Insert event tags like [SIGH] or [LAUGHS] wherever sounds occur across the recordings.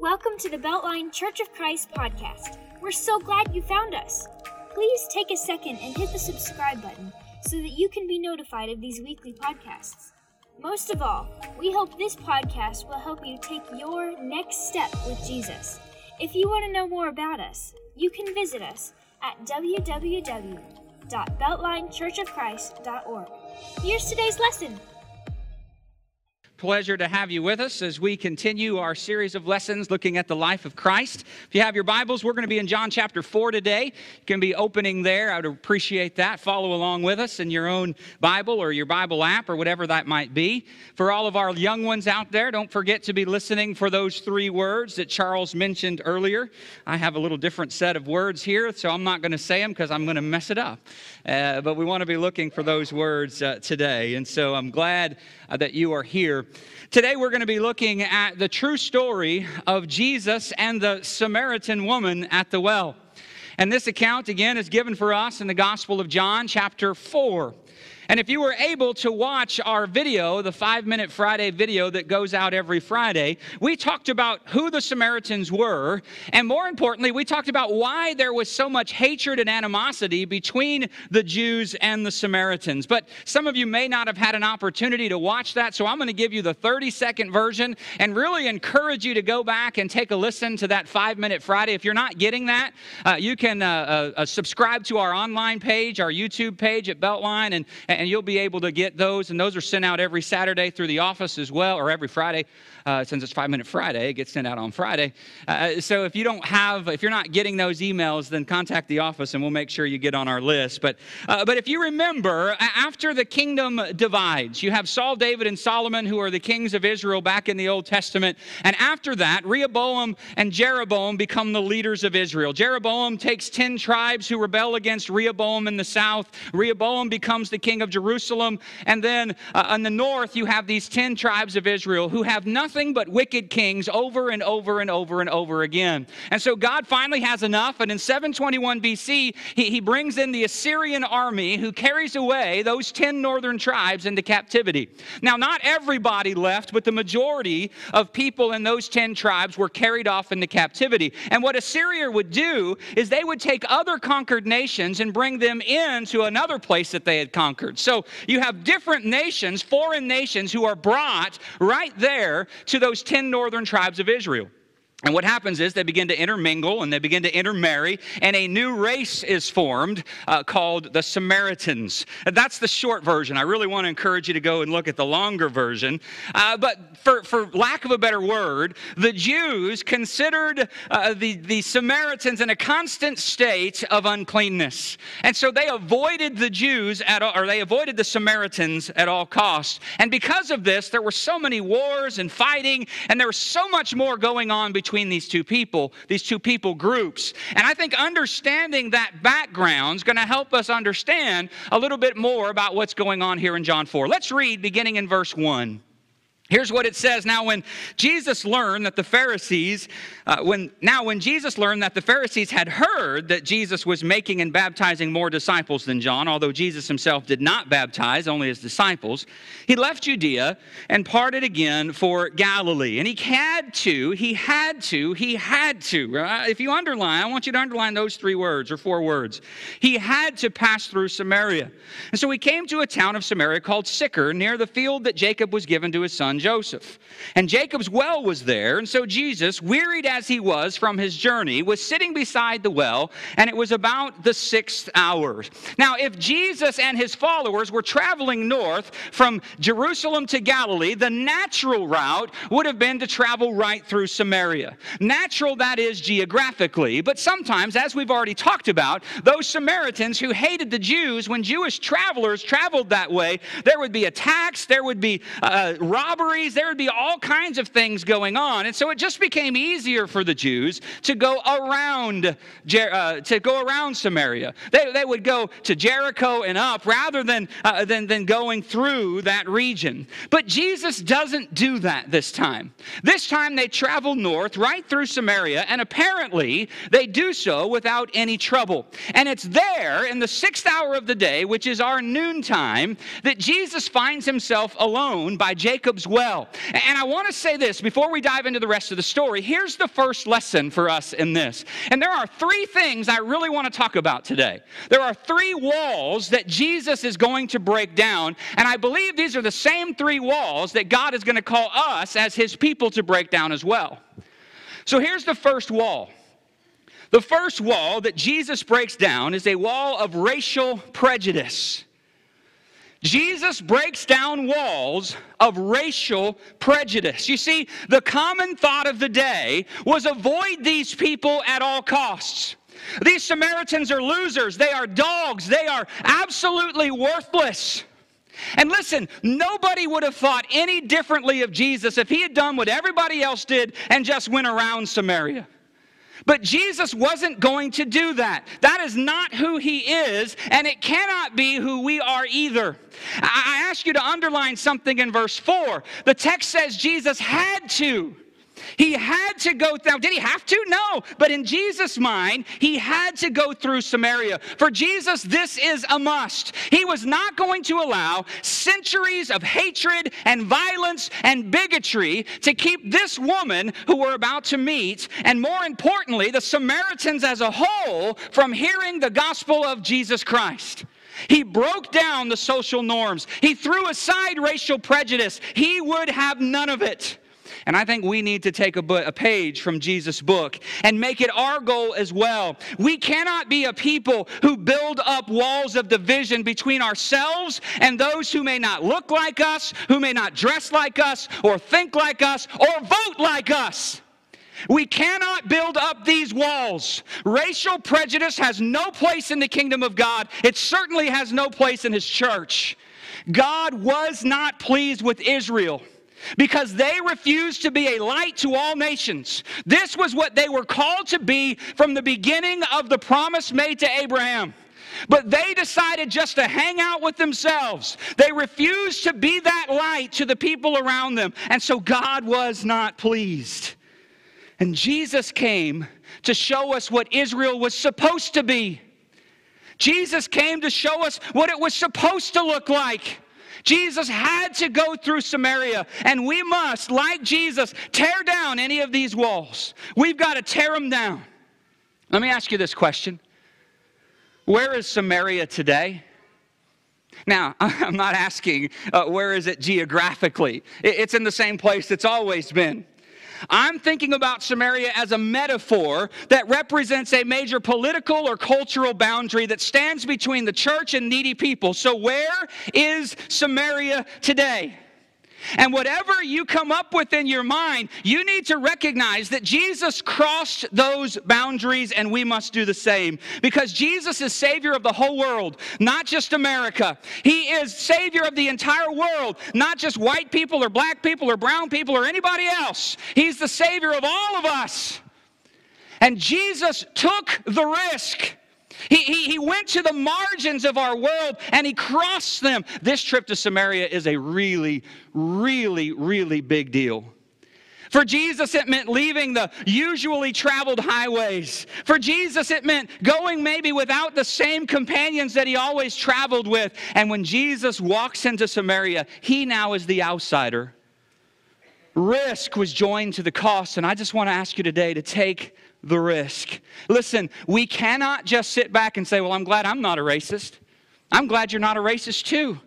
Welcome to the Beltline Church of Christ podcast. We're so glad you found us. Please take a second and hit the subscribe button so that you can be notified of these weekly podcasts. Most of all, we hope this podcast will help you take your next step with Jesus. If you want to know more about us, you can visit us at www.beltlinechurchofchrist.org. Here's today's lesson. Pleasure to have you with us as we continue our series of lessons looking at the life of Christ. If you have your Bibles, we're going to be in John chapter 4 today. You can be opening there. I would appreciate that. Follow along with us in your own Bible or your Bible app or whatever that might be. For all of our young ones out there, don't forget to be listening for those three words that Charles mentioned earlier. I have a little different set of words here, so I'm not going to say them because I'm going to mess it up. Uh, but we want to be looking for those words uh, today. And so I'm glad uh, that you are here. Today, we're going to be looking at the true story of Jesus and the Samaritan woman at the well. And this account, again, is given for us in the Gospel of John, chapter 4. And if you were able to watch our video, the Five Minute Friday video that goes out every Friday, we talked about who the Samaritans were. And more importantly, we talked about why there was so much hatred and animosity between the Jews and the Samaritans. But some of you may not have had an opportunity to watch that, so I'm going to give you the 30 second version and really encourage you to go back and take a listen to that Five Minute Friday. If you're not getting that, uh, you can uh, uh, uh subscribe to our online page, our YouTube page at Beltline, and, and and you'll be able to get those. And those are sent out every Saturday through the office as well, or every Friday uh, since it's Five Minute Friday, it gets sent out on Friday. Uh, so if you don't have, if you're not getting those emails, then contact the office and we'll make sure you get on our list. But, uh, but if you remember, after the kingdom divides, you have Saul, David, and Solomon, who are the kings of Israel back in the Old Testament. And after that, Rehoboam and Jeroboam become the leaders of Israel. Jeroboam takes 10 tribes who rebel against Rehoboam in the south. Rehoboam becomes the king of Jerusalem. And then uh, in the north, you have these 10 tribes of Israel who have nothing nothing but wicked kings over and over and over and over again. And so God finally has enough, and in 721 BC, he, he brings in the Assyrian army who carries away those 10 northern tribes into captivity. Now, not everybody left, but the majority of people in those 10 tribes were carried off into captivity. And what Assyria would do is they would take other conquered nations and bring them into another place that they had conquered. So you have different nations, foreign nations, who are brought right there to those 10 northern tribes of Israel. And what happens is they begin to intermingle and they begin to intermarry, and a new race is formed uh, called the Samaritans. That's the short version. I really want to encourage you to go and look at the longer version. Uh, but for, for lack of a better word, the Jews considered uh, the, the Samaritans in a constant state of uncleanness. And so they avoided the Jews at all, or they avoided the Samaritans at all costs. And because of this, there were so many wars and fighting, and there was so much more going on between between these two people, these two people groups. And I think understanding that background is going to help us understand a little bit more about what's going on here in John 4. Let's read beginning in verse 1. Here's what it says. Now, when Jesus learned that the Pharisees, uh, when now when Jesus learned that the Pharisees had heard that Jesus was making and baptizing more disciples than John, although Jesus himself did not baptize, only his disciples, he left Judea and parted again for Galilee. And he had to, he had to, he had to. If you underline, I want you to underline those three words or four words. He had to pass through Samaria. And so he came to a town of Samaria called Sychar, near the field that Jacob was given to his son son Joseph. And Jacob's well was there, and so Jesus, wearied as he was from his journey, was sitting beside the well, and it was about the sixth hour. Now, if Jesus and his followers were traveling north from Jerusalem to Galilee, the natural route would have been to travel right through Samaria. Natural, that is, geographically, but sometimes, as we've already talked about, those Samaritans who hated the Jews, when Jewish travelers traveled that way, there would be attacks, there would be uh, robberies, there would be all kinds of things going on. And so it just became easier for the Jews to go around, uh, to go around Samaria. They, they would go to Jericho and up rather than, uh, than, than going through that region. But Jesus doesn't do that this time. This time they travel north right through Samaria, and apparently they do so without any trouble. And it's there in the sixth hour of the day, which is our noontime, that Jesus finds himself alone by Jacob's. And I want to say this before we dive into the rest of the story. Here's the first lesson for us in this. And there are three things I really want to talk about today. There are three walls that Jesus is going to break down. And I believe these are the same three walls that God is going to call us as his people to break down as well. So here's the first wall. The first wall that Jesus breaks down is a wall of racial prejudice. Jesus breaks down walls of racial prejudice. You see, the common thought of the day was avoid these people at all costs. These Samaritans are losers, they are dogs, they are absolutely worthless. And listen, nobody would have thought any differently of Jesus if he had done what everybody else did and just went around Samaria. But Jesus wasn't going to do that. That is not who he is, and it cannot be who we are either. I ask you to underline something in verse 4. The text says Jesus had to. He had to go through. Did he have to? No. But in Jesus' mind, he had to go through Samaria. For Jesus, this is a must. He was not going to allow centuries of hatred and violence and bigotry to keep this woman who we're about to meet, and more importantly, the Samaritans as a whole, from hearing the gospel of Jesus Christ. He broke down the social norms. He threw aside racial prejudice. He would have none of it. And I think we need to take a, a page from Jesus' book and make it our goal as well. We cannot be a people who build up walls of division between ourselves and those who may not look like us, who may not dress like us, or think like us, or vote like us. We cannot build up these walls. Racial prejudice has no place in the kingdom of God. It certainly has no place in His church. God was not pleased with Israel because they refused to be a light to all nations. This was what they were called to be from the beginning of the promise made to Abraham. But they decided just to hang out with themselves. They refused to be that light to the people around them. And so God was not pleased. And Jesus came to show us what Israel was supposed to be. Jesus came to show us what it was supposed to look like. Jesus had to go through Samaria, and we must, like Jesus, tear down any of these walls. We've got to tear them down. Let me ask you this question Where is Samaria today? Now, [LAUGHS] I'm not asking uh, where is it geographically. It's in the same place it's always been. I'm thinking about Samaria as a metaphor that represents a major political or cultural boundary that stands between the church and needy people. So, where is Samaria today? And whatever you come up with in your mind, you need to recognize that Jesus crossed those boundaries and we must do the same. Because Jesus is Savior of the whole world, not just America. He is Savior of the entire world, not just white people or black people or brown people or anybody else. He's the Savior of all of us. And Jesus took the risk he, he, he went to the margins of our world and he crossed them. This trip to Samaria is a really, really, really big deal. For Jesus, it meant leaving the usually traveled highways. For Jesus, it meant going maybe without the same companions that he always traveled with. And when Jesus walks into Samaria, he now is the outsider. Risk was joined to the cost. And I just want to ask you today to take the risk. Listen, we cannot just sit back and say, Well, I'm glad I'm not a racist. I'm glad you're not a racist too.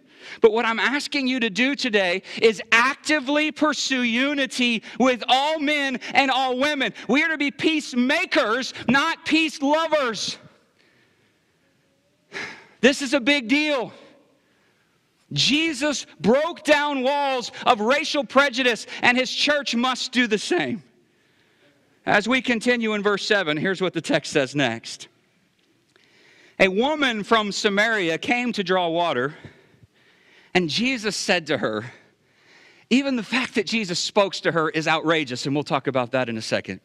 But what I'm asking you to do today is actively pursue unity with all men and all women. We are to be peacemakers, not peace lovers. This is a big deal. Jesus broke down walls of racial prejudice, and his church must do the same. As we continue in verse 7, here's what the text says next. A woman from Samaria came to draw water, and Jesus said to her, even the fact that Jesus spoke to her is outrageous, and we'll talk about that in a second.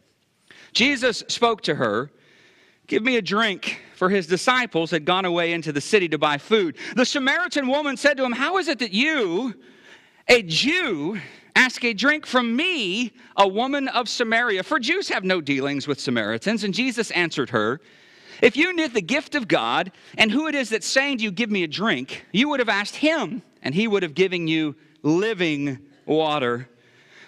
Jesus spoke to her, Give me a drink, for his disciples had gone away into the city to buy food. The Samaritan woman said to him, How is it that you, a Jew, Ask a drink from me, a woman of Samaria. For Jews have no dealings with Samaritans. And Jesus answered her, If you knew the gift of God and who it is that's saying to you, Give me a drink, you would have asked him, and he would have given you living water.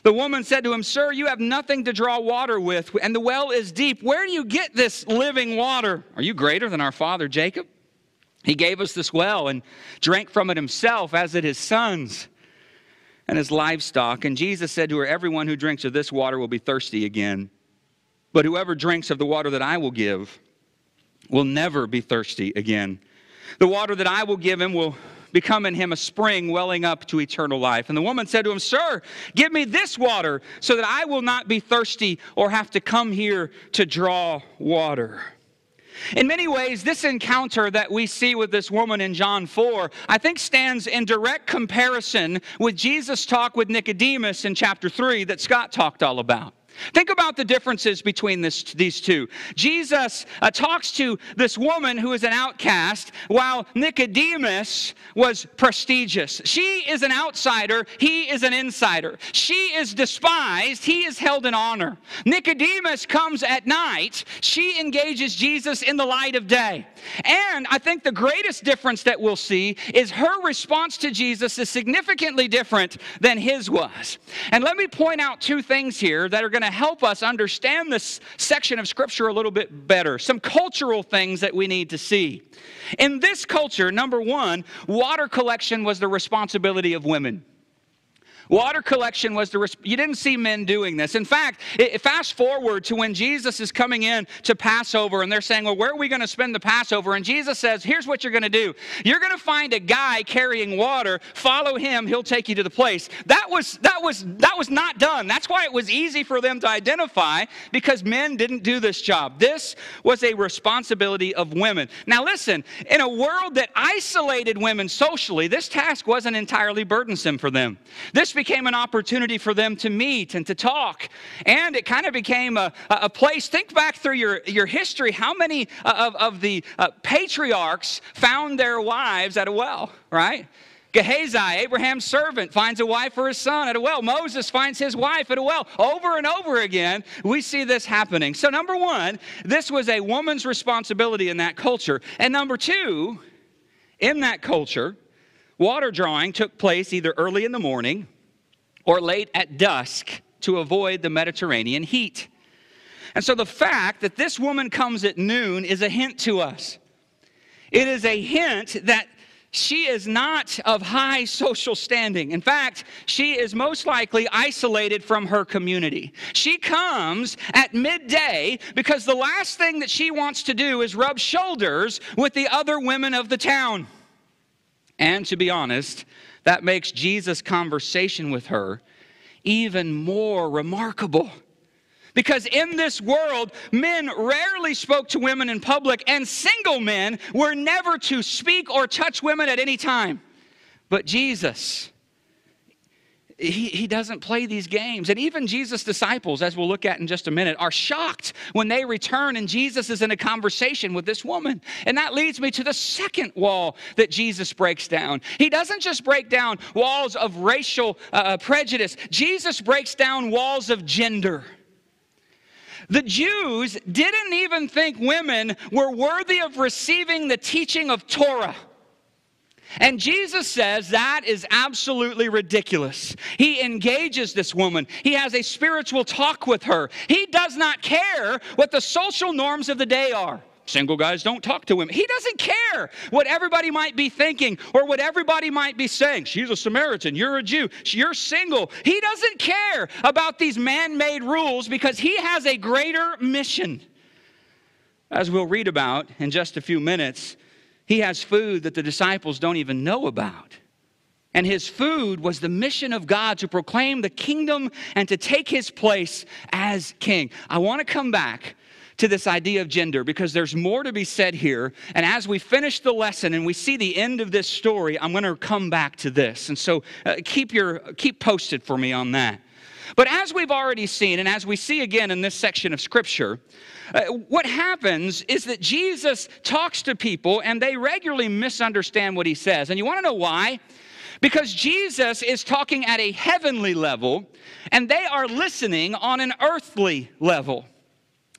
The woman said to him, Sir, you have nothing to draw water with, and the well is deep. Where do you get this living water? Are you greater than our father Jacob? He gave us this well and drank from it himself, as did his sons and his livestock. And Jesus said to her, Everyone who drinks of this water will be thirsty again. But whoever drinks of the water that I will give will never be thirsty again. The water that I will give him will become in him a spring welling up to eternal life. And the woman said to him, Sir, give me this water so that I will not be thirsty or have to come here to draw water. In many ways, this encounter that we see with this woman in John 4, I think stands in direct comparison with Jesus' talk with Nicodemus in chapter 3 that Scott talked all about. Think about the differences between this, these two. Jesus uh, talks to this woman who is an outcast, while Nicodemus was prestigious. She is an outsider, he is an insider. She is despised, he is held in honor. Nicodemus comes at night, she engages Jesus in the light of day. And I think the greatest difference that we'll see is her response to Jesus is significantly different than his was. And let me point out two things here that are going to to help us understand this section of Scripture a little bit better. Some cultural things that we need to see. In this culture, number one, water collection was the responsibility of women. Water collection was the, you didn't see men doing this. In fact, it, fast forward to when Jesus is coming in to Passover and they're saying, well, where are we going to spend the Passover? And Jesus says, here's what you're going to do. You're going to find a guy carrying water, follow him, he'll take you to the place. That was, that was, that was not done. That's why it was easy for them to identify because men didn't do this job. This was a responsibility of women. Now listen, in a world that isolated women socially, this task wasn't entirely burdensome for them. This became an opportunity for them to meet and to talk. And it kind of became a, a place. Think back through your, your history. How many uh, of, of the uh, patriarchs found their wives at a well, right? Gehazi, Abraham's servant, finds a wife for his son at a well. Moses finds his wife at a well. Over and over again, we see this happening. So, number one, this was a woman's responsibility in that culture. And number two, in that culture, water drawing took place either early in the morning or late at dusk to avoid the Mediterranean heat. And so the fact that this woman comes at noon is a hint to us. It is a hint that she is not of high social standing. In fact, she is most likely isolated from her community. She comes at midday because the last thing that she wants to do is rub shoulders with the other women of the town. And to be honest, that makes Jesus' conversation with her even more remarkable. Because in this world, men rarely spoke to women in public, and single men were never to speak or touch women at any time. But Jesus, he, he doesn't play these games. And even Jesus' disciples, as we'll look at in just a minute, are shocked when they return and Jesus is in a conversation with this woman. And that leads me to the second wall that Jesus breaks down. He doesn't just break down walls of racial uh, uh prejudice, Jesus breaks down walls of gender. The Jews didn't even think women were worthy of receiving the teaching of Torah. And Jesus says that is absolutely ridiculous. He engages this woman, he has a spiritual talk with her. He does not care what the social norms of the day are. Single guys don't talk to women. He doesn't care what everybody might be thinking or what everybody might be saying. She's a Samaritan. You're a Jew. You're single. He doesn't care about these man made rules because he has a greater mission. As we'll read about in just a few minutes, he has food that the disciples don't even know about. And his food was the mission of God to proclaim the kingdom and to take his place as king. I want to come back to this idea of gender because there's more to be said here. And as we finish the lesson and we see the end of this story, I'm going to come back to this. And so uh, keep your keep posted for me on that. But as we've already seen, and as we see again in this section of Scripture, uh, what happens is that Jesus talks to people and they regularly misunderstand what he says. And you want to know why? Because Jesus is talking at a heavenly level and they are listening on an earthly level.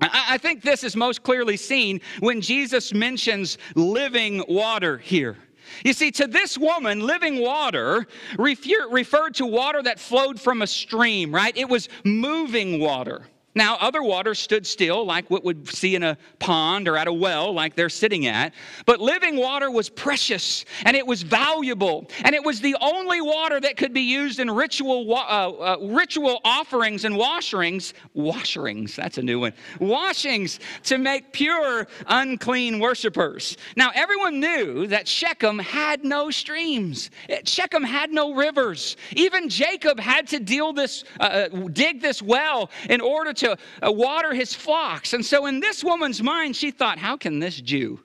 I think this is most clearly seen when Jesus mentions living water here. You see, to this woman, living water referred to water that flowed from a stream, right? It was moving water. Now, other waters stood still, like what we'd see in a pond or at a well, like they're sitting at. But living water was precious and it was valuable, and it was the only water that could be used in ritual uh, uh, ritual offerings and washerings. Washerings, that's a new one. Washings to make pure unclean worshippers. Now, everyone knew that Shechem had no streams. Shechem had no rivers. Even Jacob had to deal this, uh, uh dig this well in order to to water his flocks. And so, in this woman's mind, she thought, how can this Jew?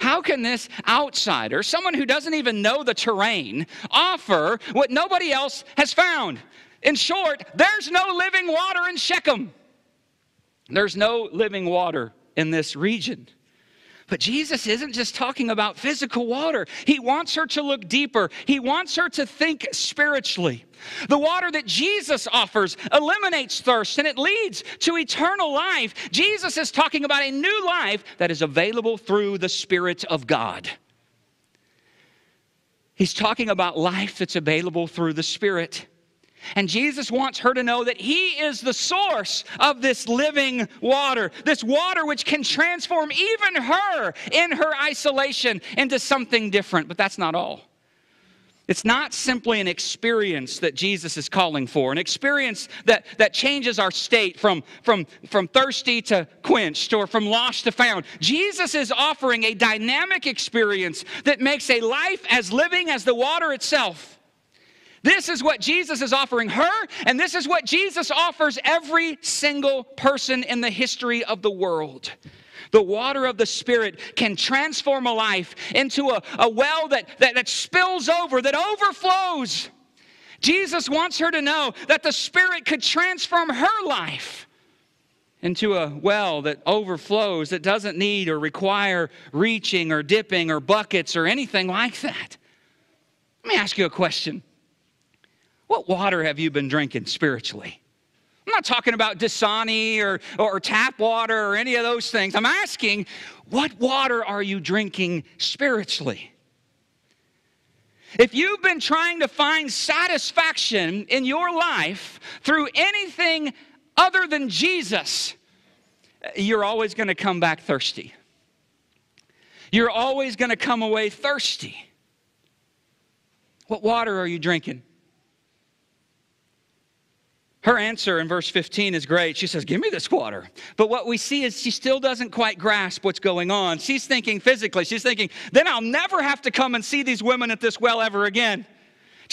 How can this outsider, someone who doesn't even know the terrain, offer what nobody else has found? In short, there's no living water in Shechem. There's no living water in this region. But Jesus isn't just talking about physical water. He wants her to look deeper, He wants her to think spiritually. The water that Jesus offers eliminates thirst and it leads to eternal life. Jesus is talking about a new life that is available through the Spirit of God. He's talking about life that's available through the Spirit. And Jesus wants her to know that He is the source of this living water, this water which can transform even her in her isolation into something different. But that's not all. It's not simply an experience that Jesus is calling for, an experience that, that changes our state from, from, from thirsty to quenched or from lost to found. Jesus is offering a dynamic experience that makes a life as living as the water itself. This is what Jesus is offering her, and this is what Jesus offers every single person in the history of the world. The water of the Spirit can transform a life into a, a well that, that, that spills over, that overflows. Jesus wants her to know that the Spirit could transform her life into a well that overflows, that doesn't need or require reaching or dipping or buckets or anything like that. Let me ask you a question. What water have you been drinking spiritually? I'm not talking about Dasani or, or tap water or any of those things. I'm asking, what water are you drinking spiritually? If you've been trying to find satisfaction in your life through anything other than Jesus, you're always going to come back thirsty. You're always going to come away thirsty. What water are you drinking? Her answer in verse 15 is great. She says, Give me this water. But what we see is she still doesn't quite grasp what's going on. She's thinking physically. She's thinking, Then I'll never have to come and see these women at this well ever again.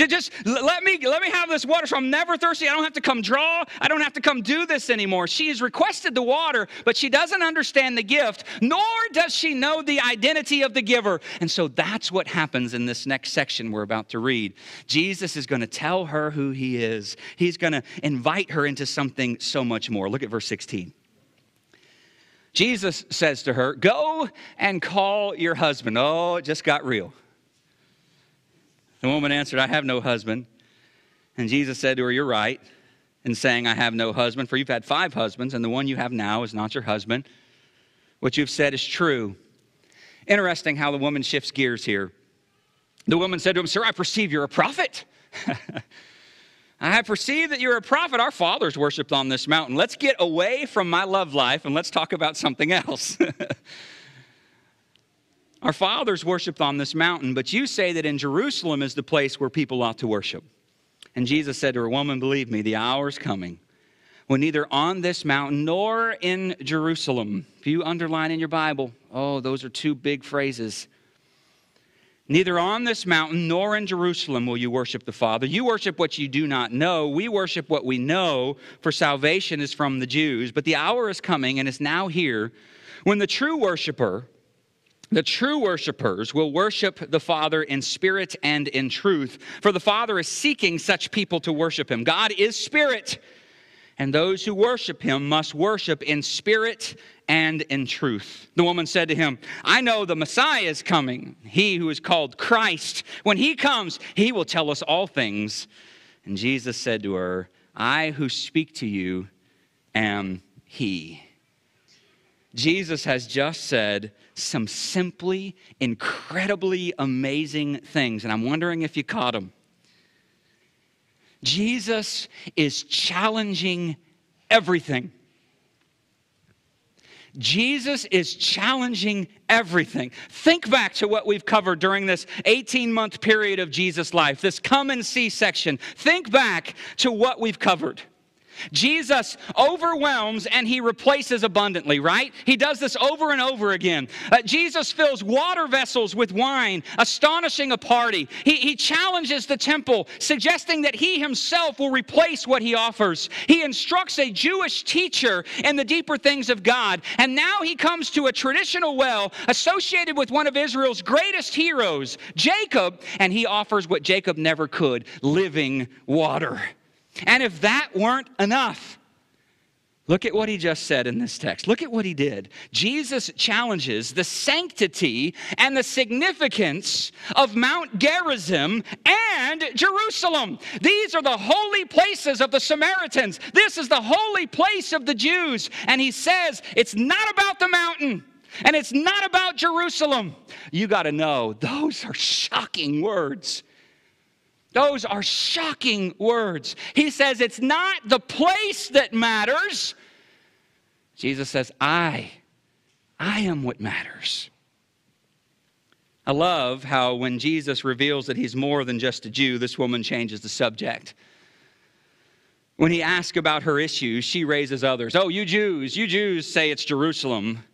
Just let me let me have this water so I'm never thirsty. I don't have to come draw. I don't have to come do this anymore. She has requested the water, but she doesn't understand the gift, nor does she know the identity of the giver. And so that's what happens in this next section we're about to read. Jesus is going to tell her who he is. He's going to invite her into something so much more. Look at verse 16. Jesus says to her, Go and call your husband. Oh, it just got real. The woman answered, I have no husband. And Jesus said to her, You're right in saying, I have no husband, for you've had five husbands, and the one you have now is not your husband. What you've said is true. Interesting how the woman shifts gears here. The woman said to him, Sir, I perceive you're a prophet. [LAUGHS] I perceive that you're a prophet. Our fathers worshiped on this mountain. Let's get away from my love life and let's talk about something else. [LAUGHS] Our fathers worshiped on this mountain, but you say that in Jerusalem is the place where people ought to worship. And Jesus said to her, Woman, believe me, the hour is coming when neither on this mountain nor in Jerusalem, if you underline in your Bible, oh, those are two big phrases. Neither on this mountain nor in Jerusalem will you worship the Father. You worship what you do not know. We worship what we know, for salvation is from the Jews. But the hour is coming and is now here when the true worshiper, the true worshipers will worship the Father in spirit and in truth, for the Father is seeking such people to worship him. God is spirit, and those who worship him must worship in spirit and in truth. The woman said to him, I know the Messiah is coming, he who is called Christ. When he comes, he will tell us all things. And Jesus said to her, I who speak to you am he. Jesus has just said some simply, incredibly amazing things, and I'm wondering if you caught them. Jesus is challenging everything. Jesus is challenging everything. Think back to what we've covered during this 18 month period of Jesus' life, this come and see section. Think back to what we've covered. Jesus overwhelms and he replaces abundantly, right? He does this over and over again. Uh, Jesus fills water vessels with wine, astonishing a party. He, he challenges the temple, suggesting that he himself will replace what he offers. He instructs a Jewish teacher in the deeper things of God. And now he comes to a traditional well associated with one of Israel's greatest heroes, Jacob, and he offers what Jacob never could living water. And if that weren't enough, Look at what he just said in this text. Look at what he did. Jesus challenges the sanctity and the significance of Mount Gerizim and Jerusalem. These are the holy places of the Samaritans. This is the holy place of the Jews. And he says it's not about the mountain and it's not about Jerusalem. You got to know, those are shocking words. Those are shocking words. He says it's not the place that matters. Jesus says, I, I am what matters. I love how when Jesus reveals that he's more than just a Jew, this woman changes the subject. When he asks about her issues, she raises others. Oh, you Jews, you Jews say it's Jerusalem.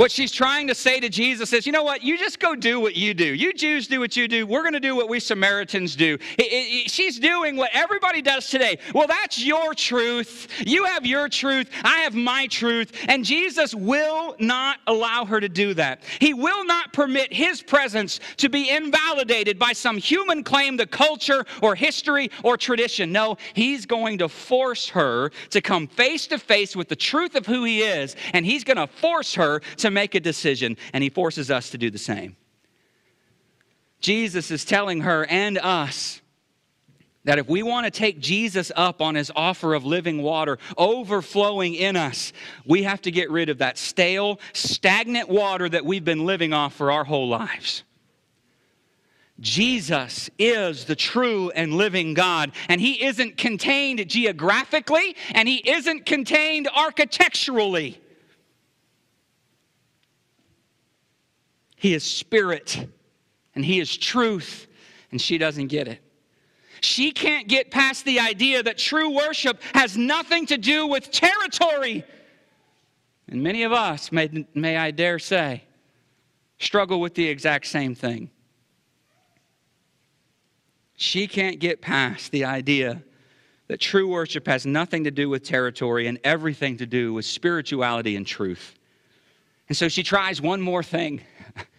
What she's trying to say to Jesus is, you know what? You just go do what you do. You Jews do what you do. We're going to do what we Samaritans do. It, it, it, she's doing what everybody does today. Well, that's your truth. You have your truth. I have my truth. And Jesus will not allow her to do that. He will not permit his presence to be invalidated by some human claim to culture or history or tradition. No, he's going to force her to come face to face with the truth of who he is. And he's going to force her to make a decision, and he forces us to do the same. Jesus is telling her and us that if we want to take Jesus up on his offer of living water overflowing in us, we have to get rid of that stale, stagnant water that we've been living off for our whole lives. Jesus is the true and living God, and He isn't contained geographically, and He isn't contained architecturally. He is spirit and He is truth, and she doesn't get it. She can't get past the idea that true worship has nothing to do with territory. And many of us, may, may I dare say, struggle with the exact same thing. She can't get past the idea that true worship has nothing to do with territory and everything to do with spirituality and truth. And so she tries one more thing. [LAUGHS]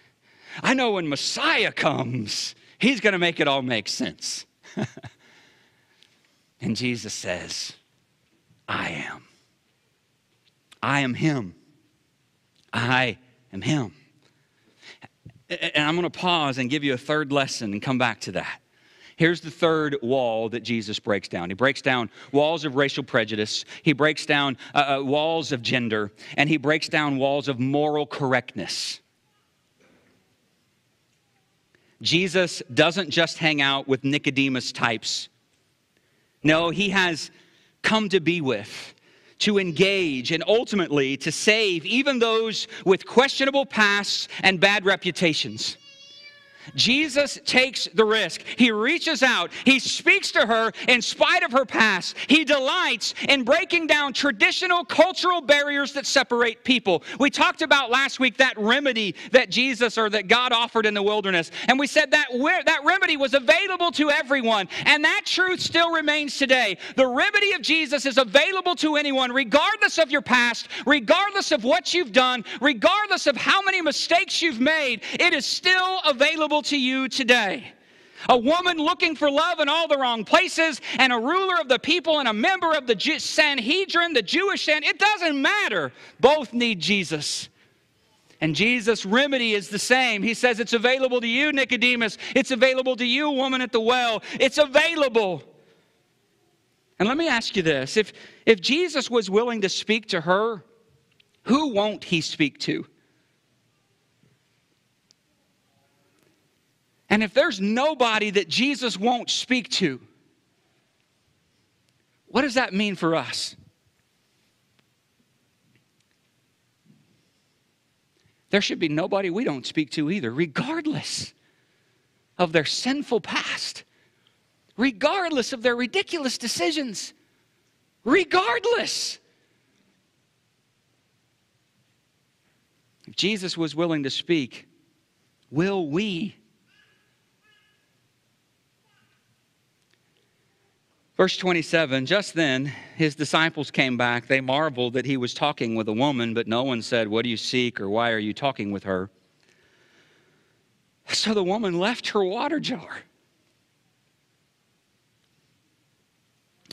I know when Messiah comes, he's going to make it all make sense. [LAUGHS] and Jesus says, I am. I am him. I am him. And I'm going to pause and give you a third lesson and come back to that. Here's the third wall that Jesus breaks down. He breaks down walls of racial prejudice, he breaks down uh, uh walls of gender, and he breaks down walls of moral correctness. Jesus doesn't just hang out with Nicodemus types. No, he has come to be with, to engage, and ultimately to save even those with questionable pasts and bad reputations. Jesus takes the risk. He reaches out. He speaks to her in spite of her past. He delights in breaking down traditional cultural barriers that separate people. We talked about last week that remedy that Jesus or that God offered in the wilderness. And we said that that remedy was available to everyone. And that truth still remains today. The remedy of Jesus is available to anyone, regardless of your past, regardless of what you've done, regardless of how many mistakes you've made. It is still available available to you today. A woman looking for love in all the wrong places, and a ruler of the people and a member of the Sanhedrin, the Jewish Sanhedrin, it doesn't matter. Both need Jesus. And Jesus' remedy is the same. He says, It's available to you, Nicodemus. It's available to you, woman at the well. It's available. And let me ask you this if, if Jesus was willing to speak to her Who won't he speak to? And if there's nobody that Jesus won't speak to, what does that mean for us? There should be nobody we don't speak to either, regardless of their sinful past, regardless of their ridiculous decisions, regardless. If Jesus was willing to speak, will we Verse 27 Just then his disciples came back. They marveled that he was talking with a woman, but no one said, What do you seek or why are you talking with her? So the woman left her water jar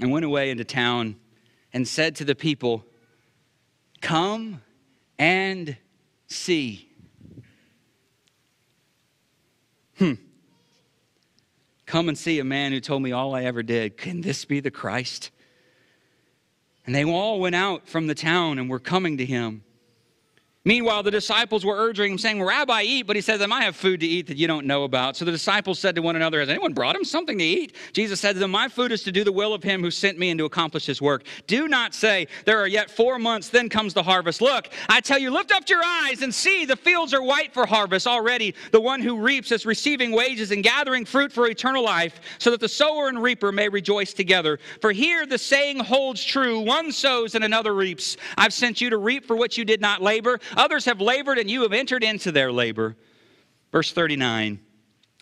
and went away into town and said to the people, Come and see. Hmm. Come and see a man who told me all I ever did. Can this be the Christ? And they all went out from the town and were coming to him. Meanwhile, the disciples were urging him, saying, Rabbi, eat. But he said, I might have food to eat that you don't know about. So the disciples said to one another, Has anyone brought him something to eat? Jesus said to them, My food is to do the will of him who sent me and to accomplish his work. Do not say, There are yet four months, then comes the harvest. Look, I tell you, lift up your eyes and see the fields are white for harvest already. The one who reaps is receiving wages and gathering fruit for eternal life, so that the sower and reaper may rejoice together. For here the saying holds true one sows and another reaps. I've sent you to reap for which you did not labor. Others have labored, and you have entered into their labor. Verse 39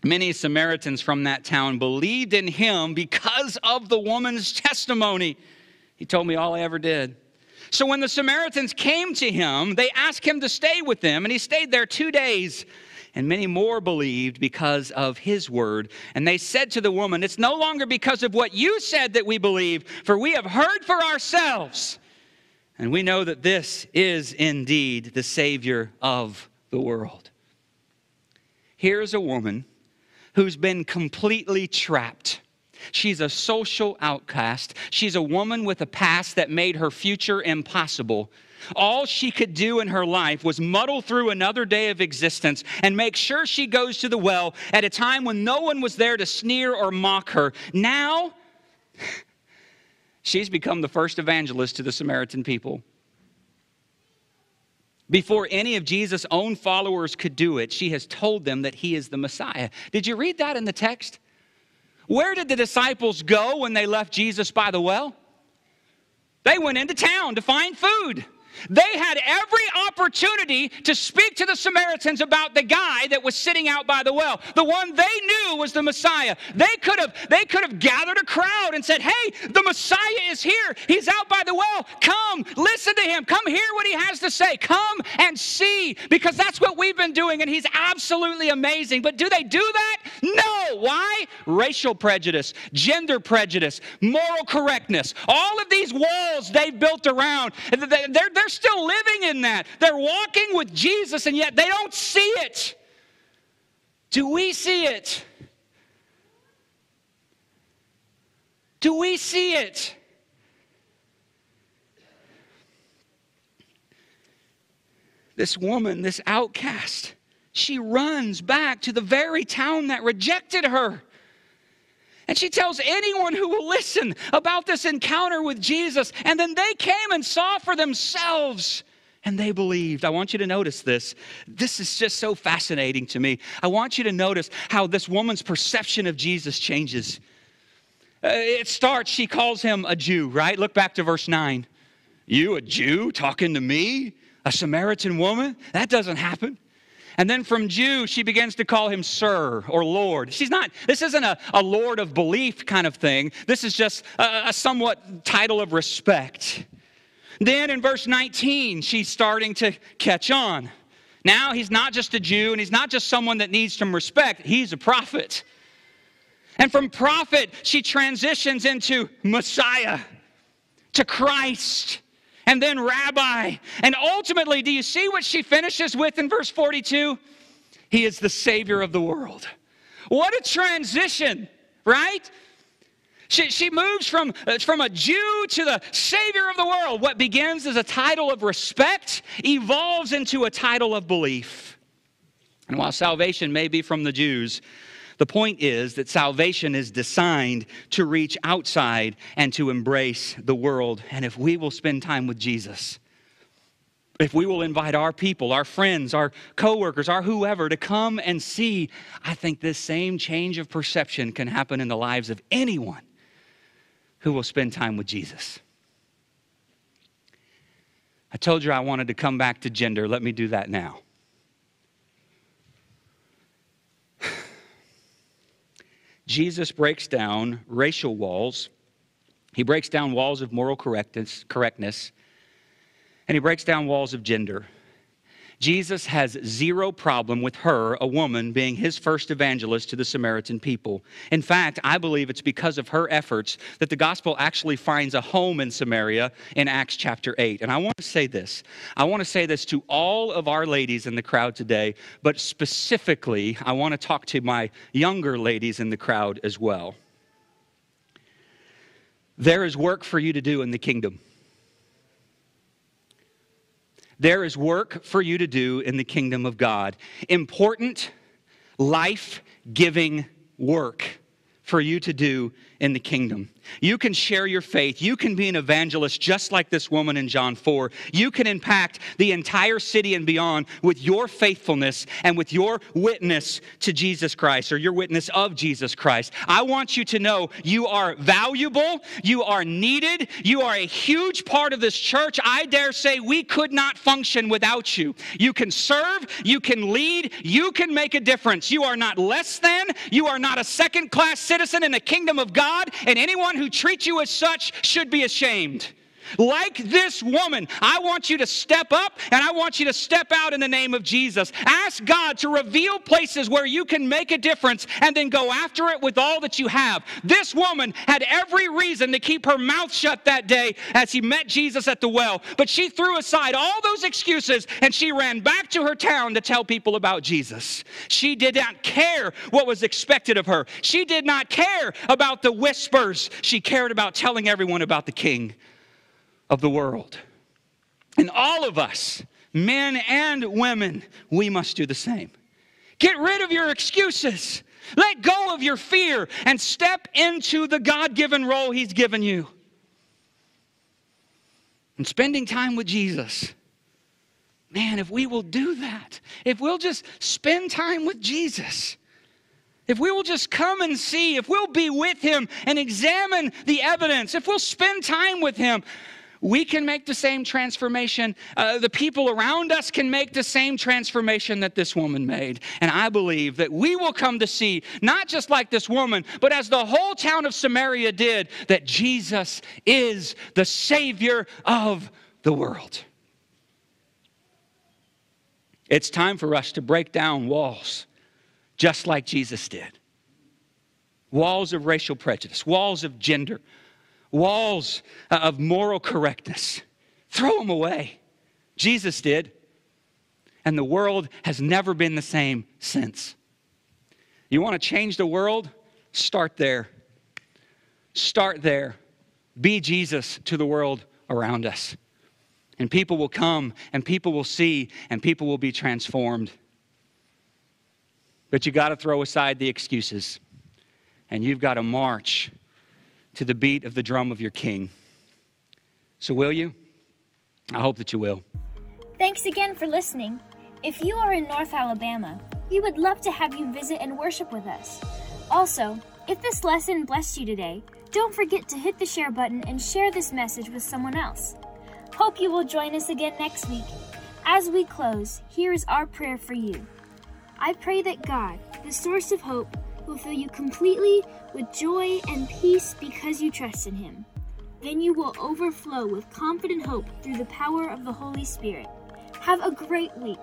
Many Samaritans from that town believed in him because of the woman's testimony. He told me all I ever did. So when the Samaritans came to him, they asked him to stay with them, and he stayed there two days. And many more believed because of his word. And they said to the woman, It's no longer because of what you said that we believe, for we have heard for ourselves and we know that this is indeed the Savior of the world. Here's a woman who's been completely trapped. She's a social outcast. She's a woman with a past that made her future impossible. All she could do in her life was muddle through another day of existence and make sure she goes to the well at a time when no one was there to sneer or mock her. Now, she's become the first evangelist to the Samaritan people. Before any of Jesus' own followers could do it, she has told them that he is the Messiah. Did you read that in the text? Where did the disciples go when they left Jesus by the well? They went into town to find food. They had every opportunity to speak to the Samaritans about the guy that was sitting out by the well, the one they knew was the Messiah. They could have they could have gathered a crowd and said, "Hey, the Messiah is here. He's out by the well. Come, listen to him. Come hear what he has to say. Come and see because that's what we've been doing and he's absolutely amazing." But do they do that? No. Why? Racial prejudice, gender prejudice, moral correctness. All of these walls they've built around, they're, they're they're still living in that. They're walking with Jesus, and yet they don't see it. Do we see it? Do we see it? This woman, this outcast, she runs back to the very town that rejected her. And she tells anyone who will listen about this encounter with Jesus. And then they came and saw for themselves and they believed. I want you to notice this. This is just so fascinating to me. I want you to notice how this woman's perception of Jesus changes. Uh, it starts, she calls him a Jew, right? Look back to verse 9. You, a Jew, talking to me, a Samaritan woman? That doesn't happen. And then from Jew, she begins to call him Sir or Lord. She's not, this isn't a, a Lord of belief kind of thing. This is just a, a somewhat title of respect. Then in verse 19, she's starting to catch on. Now he's not just a Jew and he's not just someone that needs some respect, he's a prophet. And from prophet, she transitions into Messiah, to Christ and then rabbi. And ultimately, do you see what she finishes with in verse 42? He is the Savior of the world. What a transition, right? She, she moves from, uh, from a Jew to the Savior of the world. What begins as a title of respect evolves into a title of belief. And while salvation may be from the Jews, the point is that salvation is designed to reach outside and to embrace the world. And if we will spend time with Jesus, if we will invite our people, our friends, our coworkers, our whoever to come and see, I think this same change of perception can happen in the lives of anyone who will spend time with Jesus. I told you I wanted to come back to gender. Let me do that now. Jesus breaks down racial walls. He breaks down walls of moral correctness, correctness and he breaks down walls of gender. Jesus has zero problem with her, a woman, being his first evangelist to the Samaritan people. In fact, I believe it's because of her efforts that the gospel actually finds a home in Samaria in Acts chapter 8. And I want to say this I want to say this to all of our ladies in the crowd today, but specifically, I want to talk to my younger ladies in the crowd as well. There is work for you to do in the kingdom. There is work for you to do in the kingdom of God. Important, life giving work for you to do in the kingdom. You can share your faith. You can be an evangelist just like this woman in John 4. You can impact the entire city and beyond with your faithfulness and with your witness to Jesus Christ or your witness of Jesus Christ. I want you to know you are valuable, you are needed, you are a huge part of this church. I dare say we could not function without you. You can serve, you can lead, you can make a difference. You are not less than, you are not a second class citizen in the kingdom of God, and anyone who treats you as such should be ashamed. Like this woman, I want you to step up and I want you to step out in the name of Jesus. Ask God to reveal places where you can make a difference and then go after it with all that you have. This woman had every reason to keep her mouth shut that day as he met Jesus at the well, but she threw aside all those excuses and she ran back to her town to tell people about Jesus. She did not care what was expected of her, she did not care about the whispers. She cared about telling everyone about the king of the world. And all of us, men and women, we must do the same. Get rid of your excuses. Let go of your fear and step into the God given role He's given you. And spending time with Jesus. Man, if we will do that, if we'll just spend time with Jesus, if we will just come and see, if we'll be with Him and examine the evidence, if we'll spend time with Him, we can make the same transformation. Uh, the people around us can make the same transformation that this woman made. And I believe that we will come to see, not just like this woman, but as the whole town of Samaria did, that Jesus is the Savior of the world. It's time for us to break down walls, just like Jesus did walls of racial prejudice, walls of gender walls uh, of moral correctness. Throw them away. Jesus did. And the world has never been the same since. You want to change the world? Start there. Start there. Be Jesus to the world around us. And people will come, and people will see, and people will be transformed. But you got to throw aside the excuses, and you've got to march to the beat of the drum of your king. So, will you? I hope that you will. Thanks again for listening. If you are in North Alabama, we would love to have you visit and worship with us. Also, if this lesson blessed you today, don't forget to hit the share button and share this message with someone else. Hope you will join us again next week. As we close, here is our prayer for you. I pray that God, the source of hope, will fill you completely with joy and peace because you trust in Him. Then you will overflow with confident hope through the power of the Holy Spirit. Have a great week.